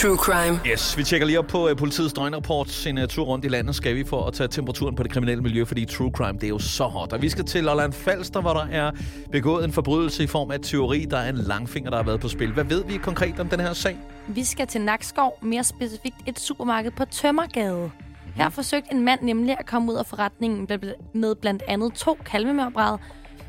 true crime. Yes, vi tjekker lige op på uh, politiets døgnrapport. En uh, tur rundt i landet skal vi for at tage temperaturen på det kriminelle miljø, fordi true crime, det er jo så hot. Og vi skal til Lolland Falster, hvor der er begået en forbrydelse i form af teori. Der er en langfinger, der har været på spil. Hvad ved vi konkret om den her sag? Vi skal til Nakskov, mere specifikt et supermarked på Tømmergade. Her forsøgte en mand nemlig at komme ud af forretningen med blandt andet to kalvemørbræd,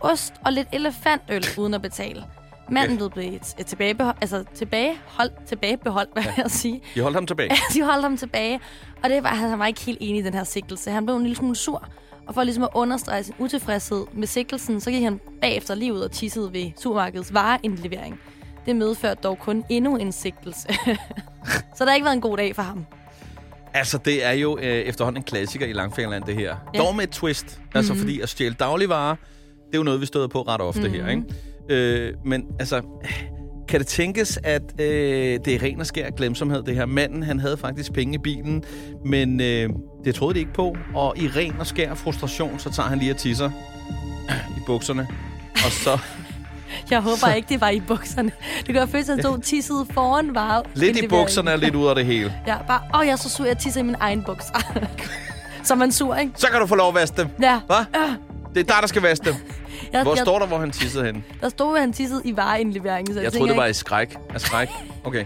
ost og lidt elefantøl uden at betale. Manden blev t- tilbagebeholdt, altså tilbageholdt, tilbagebeholdt, hvad vil jeg sige. Vi holdt ham tilbage. De holdt ham tilbage, og det var, han var ikke helt enig i den her sigtelse. Han blev en lille smule sur, og for ligesom at understrege sin utilfredshed med sigtelsen, så gik han bagefter lige ud og tissede ved supermarkedets vareindlevering. Det medførte dog kun endnu en sigtelse. så det har ikke været en god dag for ham. Altså, det er jo øh, efterhånden en klassiker i Langfingerland, det her. Ja. Ja. Dog med et twist. Altså, Mhm. fordi at stjæle dagligvarer, det er jo noget, vi støder på ret ofte Mhm. her, ikke? Øh, men altså, kan det tænkes, at øh, det er ren og skær glemsomhed, det her? Manden, han havde faktisk penge i bilen, men øh, det troede de ikke på. Og i ren og skær frustration, så tager han lige og tisser i bukserne. Og så Jeg håber ikke, det var i bukserne. Det være først, at han stod tisset foran var. lidt i bukserne og lidt ud af det hele. Ja, bare, åh, jeg er så sur, jeg tisser i min egen bukser. så man sur, ikke? Så kan du få lov at vaske dem. Ja. Hvad? Det er dig, der skal vaske dem. Jeg, Hvor jeg, står der, hvor han tissede henne? Der stod, at han tissede i vareindleveringen. Så jeg, Jeg troede, det var i skræk. Af skræk. Okay.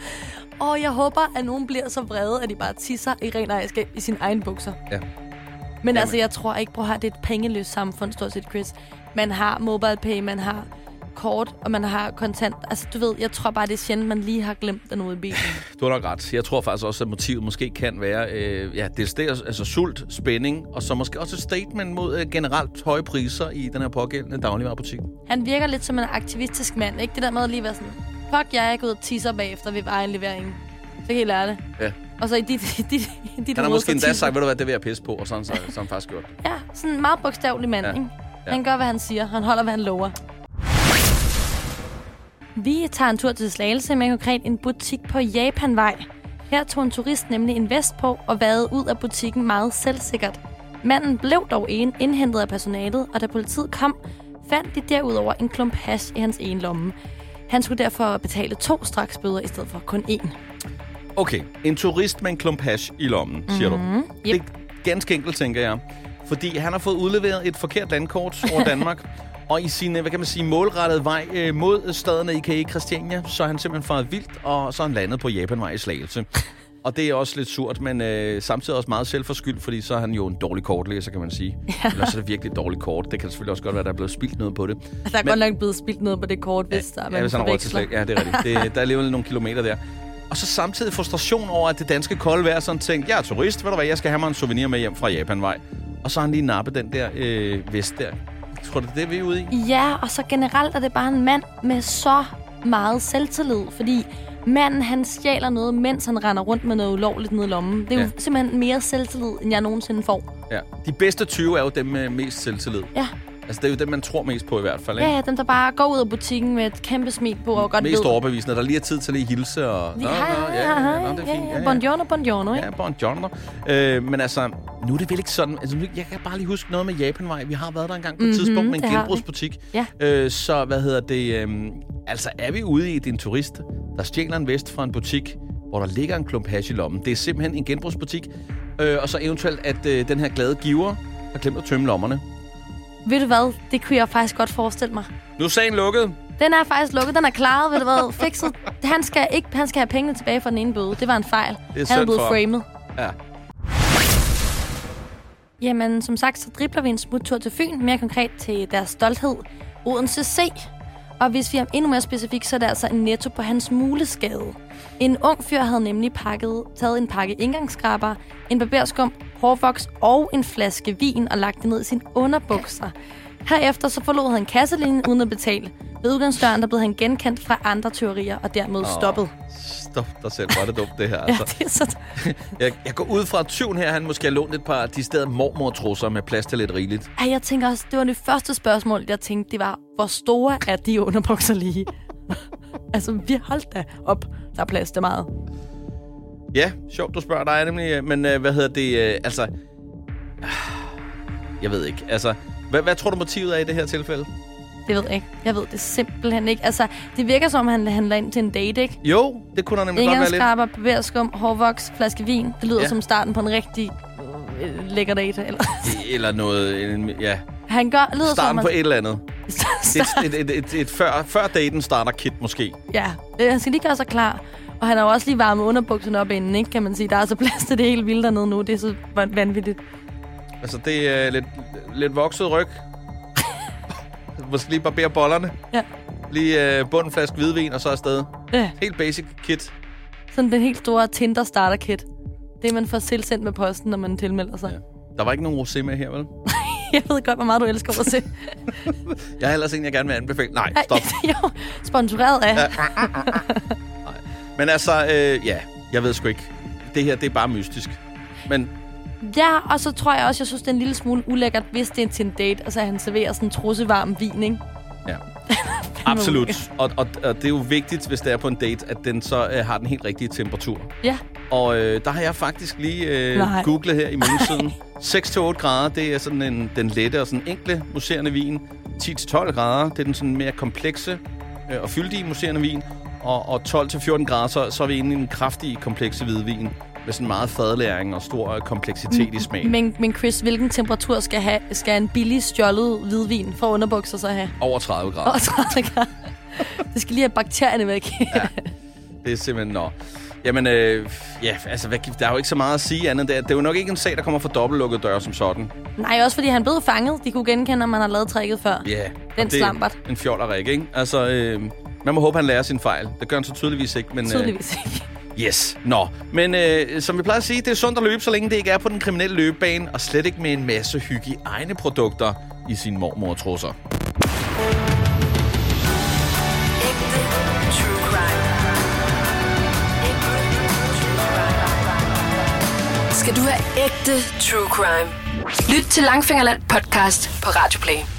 Åh, jeg håber, at nogen bliver så vrede, at de bare tisser i ren ejerskab i sin egen bukser. Ja. Men Jamen. altså, jeg tror ikke, prøv at det er et pengeløst samfund, stort set, Chris. Man har mobile pay, man har kort, og man har kontant. Altså, du ved, jeg tror bare, det er sjældent, man lige har glemt den ude i bilen. Du har nok ret. Jeg tror faktisk også, at motivet måske kan være øh, ja, det er altså sult, spænding, og så måske også et statement mod øh, generelt høje priser i den her pågældende dagligvarerbutik. Han virker lidt som en aktivistisk mand, ikke? Det der med at lige være sådan, fuck, jeg er gået og tisser bagefter ved vareindleveringen. Så kan I lære det. Ja. Og så i dit, dit, dit, Han har måske endda sagt, ved du hvad, det vil jeg pisse på, og sådan så, så han faktisk gjort. Ja, sådan en meget bogstavelig mand, ja. ikke? Ja. Han gør, hvad han siger. Han holder, hvad han lover. Vi tager en tur til Slagelse med konkret en butik på Japanvej. Her tog en turist nemlig en vest på og vadede ud af butikken meget selvsikkert. Manden blev dog en indhentet af personalet, og da politiet kom, fandt de derudover en klump hash i hans ene lomme. Han skulle derfor betale to straksbøder i stedet for kun én. Okay, en turist med en klump hash i lommen, siger du. Mhm. Det er ganske enkelt, tænker jeg. Fordi han har fået udleveret et forkert landkort over Danmark. Og i sin, øh, hvad kan man sige, målrettede vej øh, mod staden af IKE Christiania, så er han simpelthen faret vildt, og så er han landet på Japanvej i Slagelse. Og det er også lidt surt, men øh, samtidig også meget selvforskyldt, fordi så er han jo en dårlig kortlæser, kan man sige. Ja. Eller så er det virkelig dårligt kort. Det kan selvfølgelig også godt være, at der er blevet spildt noget på det. Der er Men... godt nok blevet spildt noget på det kort, hvis der er Ja, hvis han har til slægt. Ja, det er rigtigt. Det, der er alligevel nogle kilometer der. Og så samtidig frustration over, at det danske kolde vejr sådan tænkt, jeg er turist, ved du hvad, jeg skal have mig en souvenir med hjem fra Japanvej. Og så har han lige nappet den der øh, vest der. Tror du, det er det, vi er ude i? Ja, og så generelt er det bare en mand med så meget selvtillid, fordi manden han stjæler noget, mens han render rundt med noget ulovligt ned i lommen. Det er ja. Ja. jo simpelthen mere selvtillid, end jeg nogensinde får. Ja. De bedste 20 er jo dem med mest selvtillid. Ja, Altså, det er jo dem, man tror mest på i hvert fald, ikke? ja, ja dem der bare går ud af butikken med et kæmpe smil på og godt Mest ved. overbevisende. Der lige er tid til at lige hilse og... Ja, ja, ja, ja, nå, det er fint. ja, ja. Buongiorno, buongiorno, ikke? Ja, buongiorno. Øh, men altså, nu er det vel ikke sådan... Altså, jeg kan bare lige huske noget med Japanvej. Vi har været der engang på et Mhm, tidspunkt med en genbrugsbutik. Ja. Øh, så hvad hedder det? Øh, altså, er vi ude i, at en turist, der stjæler en vest fra en butik, hvor der ligger en klump hash i lommen. Det er simpelthen en genbrugsbutik. Øh, og så eventuelt, at øh, den her glade giver har glemt at tømme lommerne. Ved du hvad? Det kunne jeg faktisk godt forestille mig. Nu er sagen lukket. Den er faktisk lukket. Den er klaret, ved du hvad? Fikset. Han skal, ikke, han skal have pengene tilbage fra den ene bøde. Det var en fejl. Det er han er blevet for framed. Ja. Jamen, som sagt, så dribler vi en smuttur til Fyn, mere konkret til deres stolthed, Odense C. Og hvis vi er endnu mere specifik, så er det altså en netto på hans muleskade. En ung fyr havde nemlig pakket, taget en pakke indgangsskraber, en barberskum, hårvoks og en flaske vin og lagt det ned i sin underbukser. Herefter så forlod han kasselinjen uden at betale. Ved udgangsdøren der blev han genkendt fra andre teorier og dermed Åh. stoppet. Stop dig selv, er det dumt det her. Ja, Altså. det er så... Jeg, jeg går ud fra, at tyven her, han måske har lånt et par de steder mormortrusser med plads til lidt rigeligt. Ej, jeg tænker også, det var det første spørgsmål, jeg tænkte, det var, hvor store er de underbukser lige? altså, vi holdt da op, der er plads til meget. Ja, sjovt, du spørger dig nemlig. øh, Men øh, hvad hedder det? Øh, altså... ah, Jeg ved ikke. Altså, hvad, hvad tror du motivet er i det her tilfælde? Det ved jeg ikke. Jeg ved det simpelthen ikke. Altså, det virker som, han handler ind til en date, ikke? Jo, det kunne der nemlig godt være lidt. Engelskrabber, barberskum, hårvoks, flaske vin. Det lyder Ja. som starten på en rigtig øh, lækker date. Eller. Eller noget... En, ja, Han gør, lyder starten som, på et eller andet. Start, Et, et, et, et, et før, før daten starter Kit måske. ja, øh, han skal lige gøre sig klar. Og han har jo også lige varmet underbukserne op inden, ikke? Kan man sige. Der er så plads til det hele vildt dernede nu. Det er så van- vanvittigt. Altså, det er lidt, lidt vokset ryg. Måske lige barbere bollerne. Ja. Lige øh, bund en flaske hvidvin, og så afsted. Ja. Helt basic kit. Sådan den helt store Tinder starter kit. Det man får tilsendt med posten, når man tilmelder sig. Ja. Der var ikke nogen rosé med her, vel? Jeg ved godt, hvor meget du elsker se. Jeg har ellers en, jeg gerne vil anbefale. Nej, stop. jo, sponsoreret af. Ja. Men altså, øh, ja, jeg ved sgu ikke. Det her, det er bare mystisk. Men ja, og så tror jeg også, jeg synes, det er en lille smule ulækkert, hvis det er til en date, og så han serverer sådan en trussevarm vin, ikke? ja, absolut. Og, og, og det er jo vigtigt, hvis det er på en date, at den så øh, har den helt rigtige temperatur. Ja. Og øh, der har jeg faktisk lige øh, Nej. googlet her i mellemtiden. 6-8 grader, det er sådan en, den lette og sådan enkle muserende vin. 10-12 grader, det er den sådan mere komplekse øh, og fyldige muserende vin. Og, og 12-14 grader, så, så er vi inde i en kraftig, komplekse hvidvin. Med sådan meget fadlæring og stor øh, kompleksitet i smagen. Men, men Chris, hvilken temperatur skal, have, skal en billig stjålet hvidvin fra underbukser så have? Over 30 grader. Og 30 grader. Det skal lige have bakterierne væk. Ja. Det er simpelthen... Nå. Jamen, øh, ja, altså, hvad, der er jo ikke så meget at sige andet. Det er, det er jo nok ikke en sag, der kommer fra dobbeltlukkede døre som sådan. Nej, også fordi han blev fanget. De kunne genkende, om man har lavet tricket før. Ja. Yeah. Den slampert. En fjollerik, ikke? Altså, øh, man må håbe, han lærer sin fejl. Det gør han så tydeligvis ikke, men... Tydeligvis ikke. Yes. Nå. Men øh, som vi plejer at sige, det er sundt at løbe, så længe det ikke er på den kriminelle løbebane, og slet ikke med en masse hygiejne produkter i sine mormor-trusser. Skal du have ægte true crime? Lyt til Langfingerland podcast på Radioplay.